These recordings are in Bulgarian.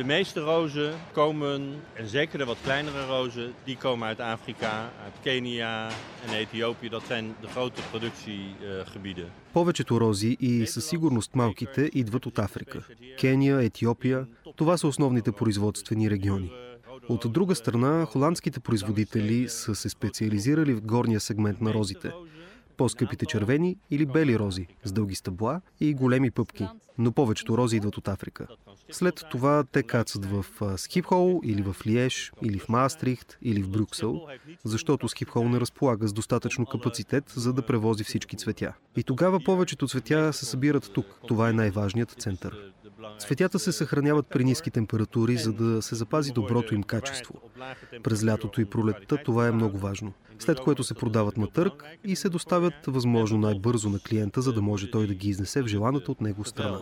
De meeste rozen komen, en zeker de wat kleinere rozen, die komen uit Afrika, uit Kenia en Ethiopië. Dat zijn de grote productiegebieden. Повечето рози и със сигурност малките идват от Африка. Кения, Етиопия – това са основните производствени региони. От друга страна, холандските производители са се специализирали в горния сегмент на розите. По-скъпите червени или бели рози с дълги стъбла и големи пъпки, но повечето рози идват от Африка. След това те кацат в Скипхол или в Лиеж, или в Маастрихт, или в Брюксел, защото Скипхол не разполага с достатъчно капацитет, за да превози всички цветя. И тогава повечето цветя се събират тук. Това е най-важният център. Цветята се съхраняват при ниски температури, за да се запази доброто им качество. През лятото и пролетта това е много важно. След което се продават на търг и се доставят възможно най-бързо на клиента, за да може той да ги изнесе в желаната от него страна.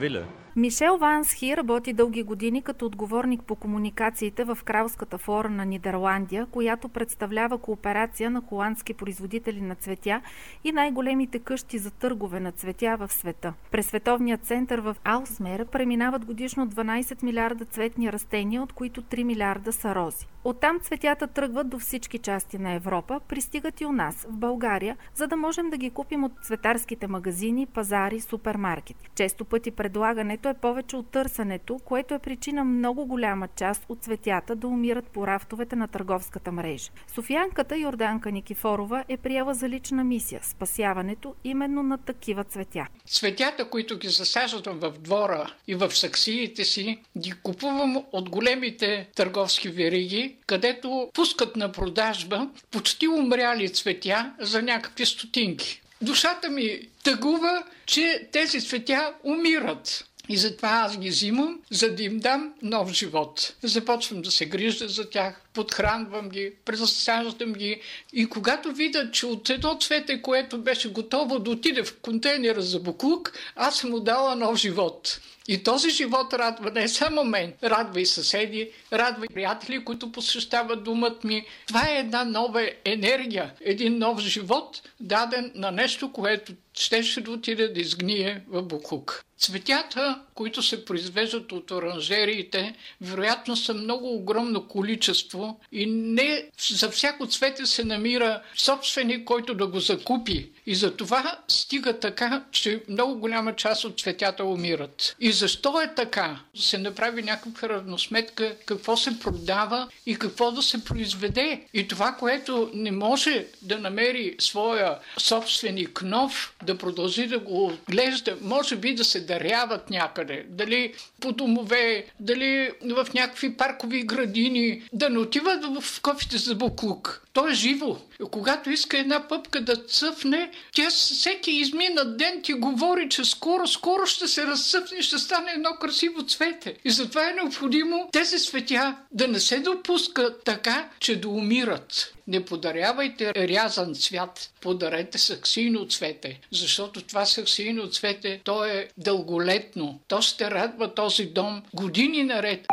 willen. Мишел Вансхи работи дълги години като отговорник по комуникациите в Кралската фора на Нидерландия, която представлява кооперация на холандски производители на цветя и най-големите къщи за търгове на цветя в света. През Световния център в Аусмер преминават годишно 12 милиарда цветни растения, от които 3 милиарда са рози. Оттам цветята тръгват до всички части на Европа, пристигат и у нас, в България, за да можем да ги купим от цветарските магазини, пазари, супермаркети. Често пъти предлагането е повече от търсенето, което е причина много голяма част от цветята да умират по рафтовете на търговската мрежа. Софиянката Йорданка Никифорова е приела за лична мисия спасяването именно на такива цветя. Цветята, които ги засаждам в двора и в саксиите си, ги купувам от големите търговски вериги, където пускат на продажба почти умряли цветя за някакви стотинки. Душата ми тъгува, че тези цветя умират. И затова аз ги взимам, за да им дам нов живот. Започвам да се грижа за тях, подхранвам ги, презасаждам ги и когато видя, че от едно цвете, което беше готово да отиде в контейнера за буклук, аз му дала нов живот. И този живот радва не само мен, радва и съседи, радва и приятели, които посещават думът ми. Това е една нова енергия, един нов живот, даден на нещо, което щеше да отиде да изгние в буклук. Цветята, които се произвеждат от оранжериите, вероятно са много огромно количество и не за всяко цвете се намира собственик, който да го закупи. И за това стига така, че много голяма част от цветята умират. И защо е така? Се направи някаква равносметка какво се продава и какво да се произведе. И това, което не може да намери своя собственик нов, да продължи да го отглежда, може би да се даряват някъде. Дали по домове, дали в някакви паркови градини, да не отиват в кофите за буклук. То е живо. Когато иска една пъпка да цъфне, тя всеки изминат ден ти говори, че скоро, скоро ще се разцъфне и ще стане едно красиво цвете. И затова е необходимо тези светя да не се допускат така, че да умират. Не подарявайте рязан цвят, подарете саксийно цвете, защото това саксийно цвете, то е дълголетно. То ще радва този дом години наред.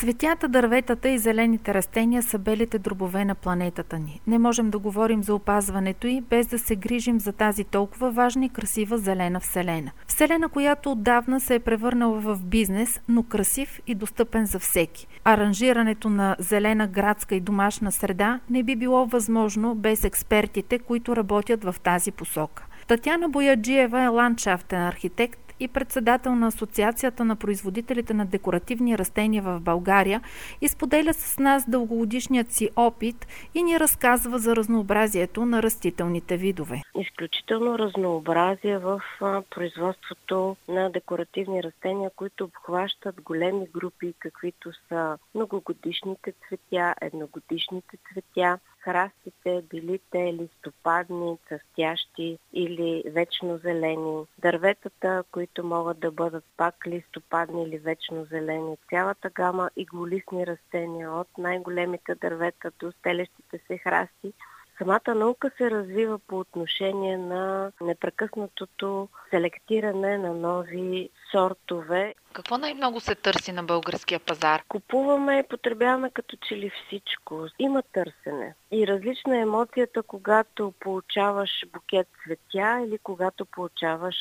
Цветята, дърветата и зелените растения са белите дробове на планетата ни. Не можем да говорим за опазването й без да се грижим за тази толкова важна и красива зелена вселена. Вселена, която отдавна се е превърнала в бизнес, но красив и достъпен за всеки. Аранжирането на зелена градска и домашна среда не би било възможно без експертите, които работят в тази посока. Татяна Бояджиева е ландшафтен архитект, и председател на Асоциацията на производителите на декоративни растения в България и споделя с нас дългогодишният си опит и ни разказва за разнообразието на растителните видове. Изключително разнообразие в производството на декоративни растения, които обхващат големи групи, каквито са многогодишните цветя, едногодишните цветя, храстите, били те листопадни, цъфтящи или вечно зелени, дърветата, които могат да бъдат пак листопадни или вечно зелени, цялата гама иголисни растения от най-големите дървета до стелещите се храсти, Самата наука се развива по отношение на непрекъснатото селектиране на нови сортове. Какво най-много се търси на българския пазар? Купуваме и потребяваме като че ли всичко. Има търсене. И различна е емоцията, когато получаваш букет цветя или когато получаваш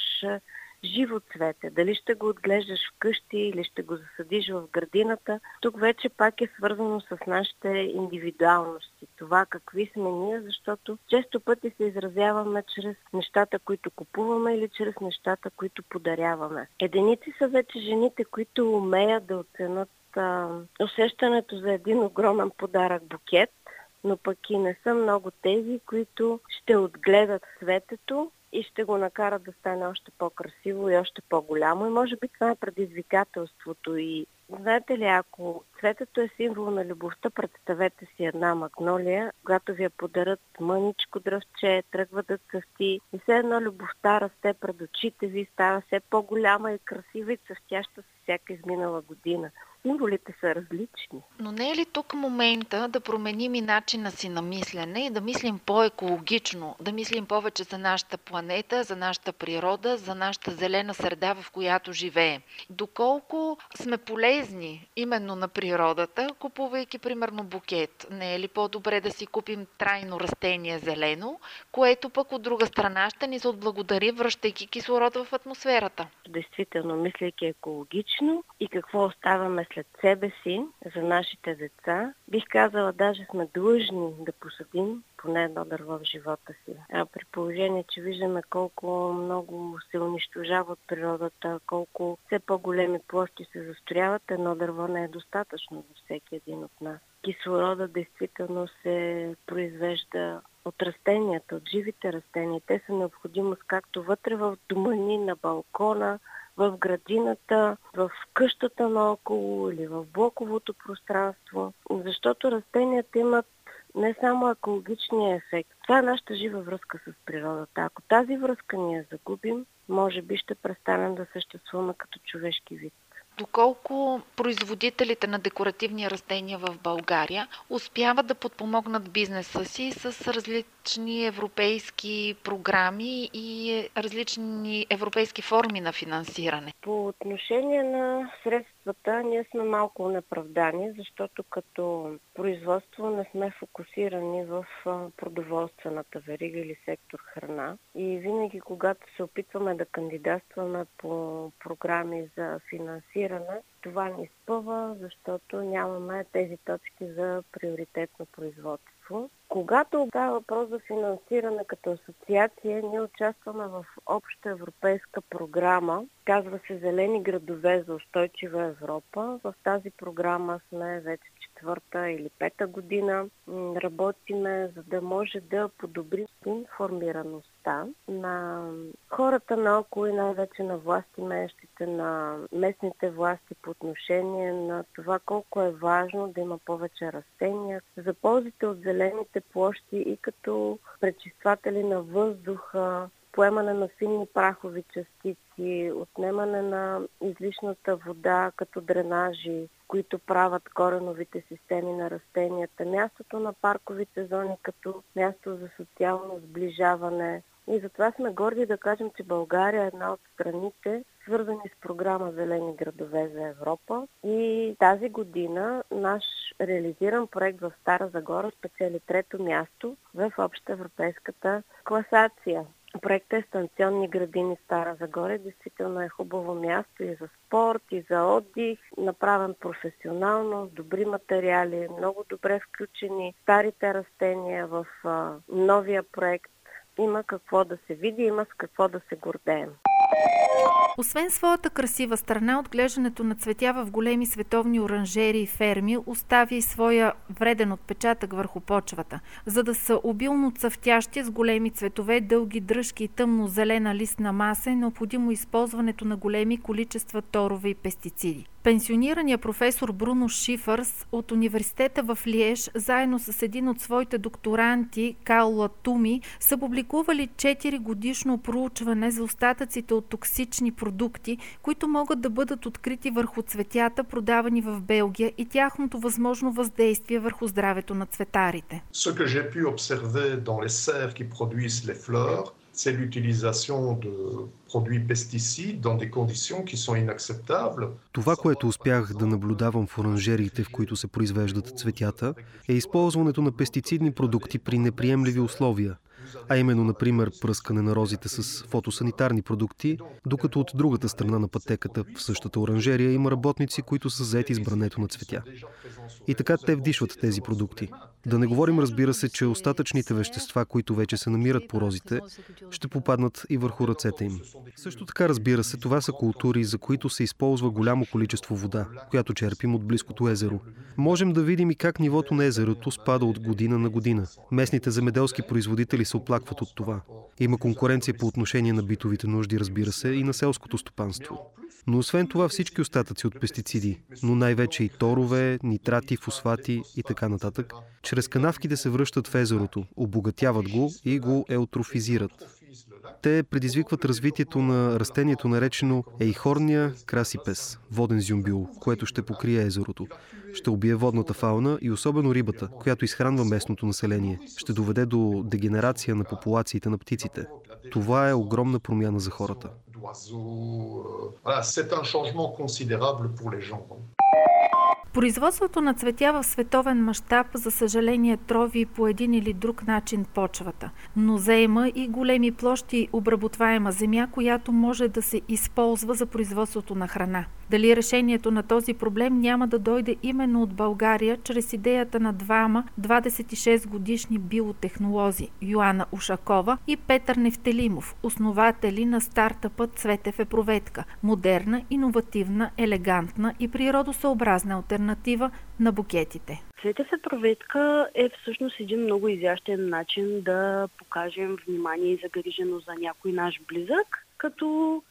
живо цвете. Дали ще го отглеждаш вкъщи или ще го засадиш в градината, тук вече пак е свързано с нашите индивидуалности. Това какви сме ние, защото често пъти се изразяваме чрез нещата, които купуваме или чрез нещата, които подаряваме. Единици са вече жените, които умеят да оценят а, усещането за един огромен подарък букет, но пък и не са много тези, които ще отгледат светето и ще го накарат да стане още по-красиво и още по-голямо. И може би това е предизвикателството. И знаете ли, ако цветето е символ на любовта, представете си една магнолия, когато ви я подарят мъничко дръвче, тръгва да цъфти и все едно любовта расте пред очите ви, става все по-голяма и красива и цъфтяща с всяка изминала година символите са различни. Но не е ли тук момента да променим и начина си на мислене и да мислим по-екологично, да мислим повече за нашата планета, за нашата природа, за нашата зелена среда, в която живеем? Доколко сме полезни именно на природата, купувайки примерно букет? Не е ли по-добре да си купим трайно растение зелено, което пък от друга страна ще ни се отблагодари, връщайки кислород в атмосферата? Действително, мислейки екологично и какво оставаме след себе си за нашите деца, бих казала, даже сме длъжни да посадим поне едно дърво в живота си. А при положение, че виждаме колко много се унищожава от природата, колко все по-големи площи се застрояват, едно дърво не е достатъчно за всеки един от нас. Кислорода действително се произвежда от растенията, от живите растения. Те са необходимост както вътре в домани, на балкона, в градината, в къщата наоколо или в блоковото пространство, защото растенията имат не само екологичния ефект. Това е нашата жива връзка с природата. Ако тази връзка ние загубим, може би ще престанем да съществуваме като човешки вид доколко производителите на декоративни растения в България успяват да подпомогнат бизнеса си с различни европейски програми и различни европейски форми на финансиране? По отношение на средствата, ние сме малко неправдани, защото като производство не сме фокусирани в продоволствената верига или сектор храна. И винаги, когато се опитваме да кандидатстваме по програми за финансиране, това ни спъва, защото нямаме тези точки за приоритетно производство. Когато става въпрос за финансиране като асоциация, ние участваме в обща европейска програма, казва се Зелени градове за устойчива Европа. В тази програма сме вече четвърта или пета година. Работиме, за да може да подобри информираността на хората наоколо и най-вече на власти мещите, на местните власти по отношение на това колко е важно да има повече растения, за ползите от зелените площи и като пречистватели на въздуха, поемане на финни прахови частици, отнемане на излишната вода като дренажи, които правят кореновите системи на растенията, мястото на парковите зони като място за социално сближаване. И затова сме горди да кажем, че България е една от страните, свързани с програма Зелени градове за Европа. И тази година наш реализиран проект в Стара Загора спечели трето място в обща европейската класация. Проектът е станционни градини Стара Загоре. Действително е хубаво място и за спорт, и за отдих. Направен професионално, с добри материали, много добре включени старите растения в новия проект. Има какво да се види, има с какво да се гордеем. Освен своята красива страна, отглеждането на цветя в големи световни оранжери и ферми оставя и своя вреден отпечатък върху почвата. За да са обилно цъфтящи с големи цветове, дълги дръжки и тъмно-зелена листна маса е необходимо използването на големи количества торове и пестициди. Пенсионирания професор Бруно Шифърс от университета в Лиеж, заедно с един от своите докторанти, Као Латуми, са публикували 4 годишно проучване за остатъците от токсични продукти, които могат да бъдат открити върху цветята, продавани в Белгия и тяхното възможно въздействие върху здравето на цветарите. Ce que j'ai pu observer dans les serres qui produisent les fleurs, c'est. Това, което успях да наблюдавам в оранжериите, в които се произвеждат цветята, е използването на пестицидни продукти при неприемливи условия, а именно, например, пръскане на розите с фотосанитарни продукти, докато от другата страна на пътеката в същата оранжерия има работници, които са заети с брането на цветя. И така те вдишват тези продукти. Да не говорим, разбира се, че остатъчните вещества, които вече се намират по розите, ще попаднат и върху ръцете им. Също така, разбира се, това са култури, за които се използва голямо количество вода, която черпим от близкото езеро. Можем да видим и как нивото на езерото спада от година на година. Местните земеделски производители се оплакват от това. Има конкуренция по отношение на битовите нужди, разбира се, и на селското стопанство. Но освен това всички остатъци от пестициди, но най-вече и торове, нитрати, фосфати и така нататък, чрез канавките се връщат в езерото, обогатяват го и го еутрофизират. Те предизвикват развитието на растението наречено Ейхорния красипес, воден зюмбил, което ще покрие езерото. Ще убие водната фауна и особено рибата, която изхранва местното население. Ще доведе до дегенерация на популациите на птиците. Това е огромна промяна за хората. C'est pour les gens. Производството на цветя в световен мащаб, за съжаление, трови по един или друг начин почвата, но заема и големи площи обработваема земя, която може да се използва за производството на храна. Дали решението на този проблем няма да дойде именно от България, чрез идеята на двама 26 годишни биотехнолози Йоанна Ушакова и Петър Нефтелимов, основатели на стартъпът Цветев епроветка – модерна, иновативна, елегантна и природосъобразна альтернатива на букетите. Цветев епроветка е всъщност един много изящен начин да покажем внимание и загриженост за някой наш близък, като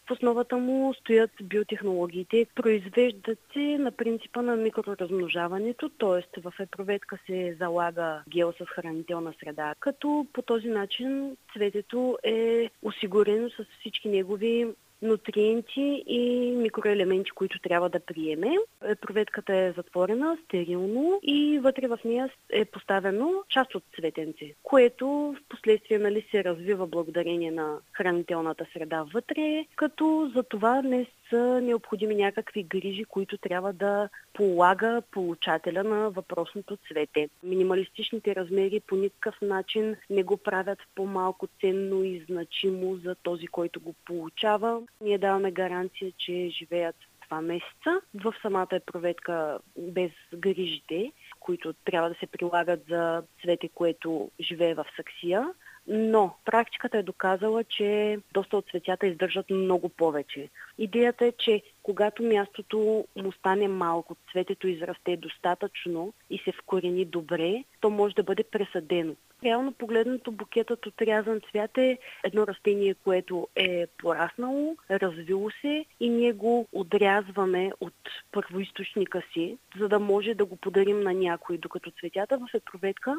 в основата му стоят биотехнологиите. Произвеждат се на принципа на микроразмножаването, т.е. в епроветка се залага гел с хранителна среда, като по този начин цветето е осигурено с всички негови нутриенти и микроелементи, които трябва да приеме. Проветката е затворена, стерилно и вътре в нея е поставено част от цветенце, което в последствие нали, се развива благодарение на хранителната среда вътре, като за това не са необходими някакви грижи, които трябва да полага получателя на въпросното цвете. Минималистичните размери по никакъв начин не го правят по-малко ценно и значимо за този, който го получава. Ние даваме гаранция, че живеят два месеца в самата е проветка без грижите, които трябва да се прилагат за цвете, което живее в саксия. Но практиката е доказала, че доста от цветята издържат много повече. Идеята е, че когато мястото му стане малко, цветето израсте достатъчно и се вкорени добре, то може да бъде пресадено. Реално погледнато букетът от рязан цвят е едно растение, което е пораснало, развило се и ние го отрязваме от първоисточника си, за да може да го подарим на някой, докато цветята в етроветка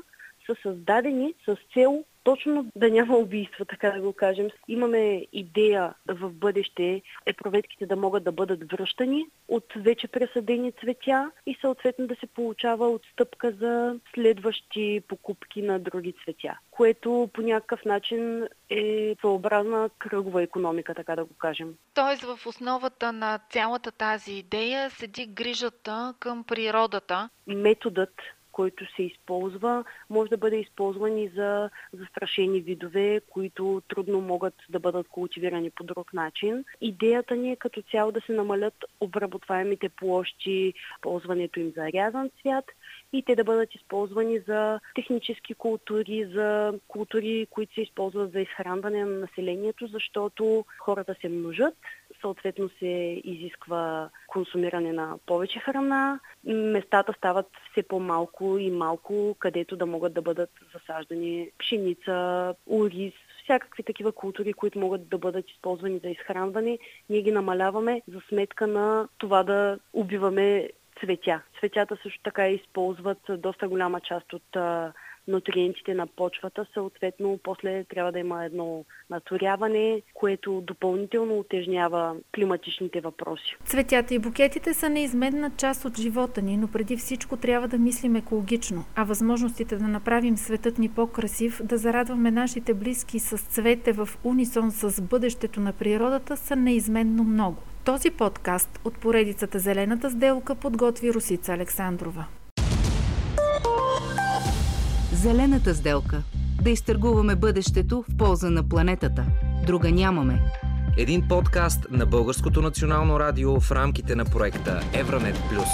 са създадени с цел точно да няма убийства, така да го кажем. Имаме идея в бъдеще епроветките да могат да бъдат връщани от вече пресъдени цветя и съответно да се получава отстъпка за следващи покупки на други цветя, което по някакъв начин е съобразна кръгова економика, така да го кажем. Тоест в основата на цялата тази идея седи грижата към природата. Методът който се използва, може да бъде използван и за застрашени видове, които трудно могат да бъдат култивирани по друг начин. Идеята ни е като цяло да се намалят обработваемите площи, ползването им за рязан цвят и те да бъдат използвани за технически култури, за култури, които се използват за изхранване на населението, защото хората се множат, съответно се изисква консумиране на повече храна, местата стават все по-малко и малко, където да могат да бъдат засаждани пшеница, ориз, всякакви такива култури, които могат да бъдат използвани за изхранване, ние ги намаляваме за сметка на това да убиваме цветя. Цветята също така използват доста голяма част от нутриентите на почвата, съответно после трябва да има едно наторяване, което допълнително отежнява климатичните въпроси. Цветята и букетите са неизменна част от живота ни, но преди всичко трябва да мислим екологично, а възможностите да направим светът ни по-красив, да зарадваме нашите близки с цвете в унисон с бъдещето на природата са неизменно много. Този подкаст от поредицата Зелената сделка подготви Русица Александрова. Зелената сделка. Да изтъргуваме бъдещето в полза на планетата. Друга нямаме. Един подкаст на Българското национално радио в рамките на проекта Евранет Плюс.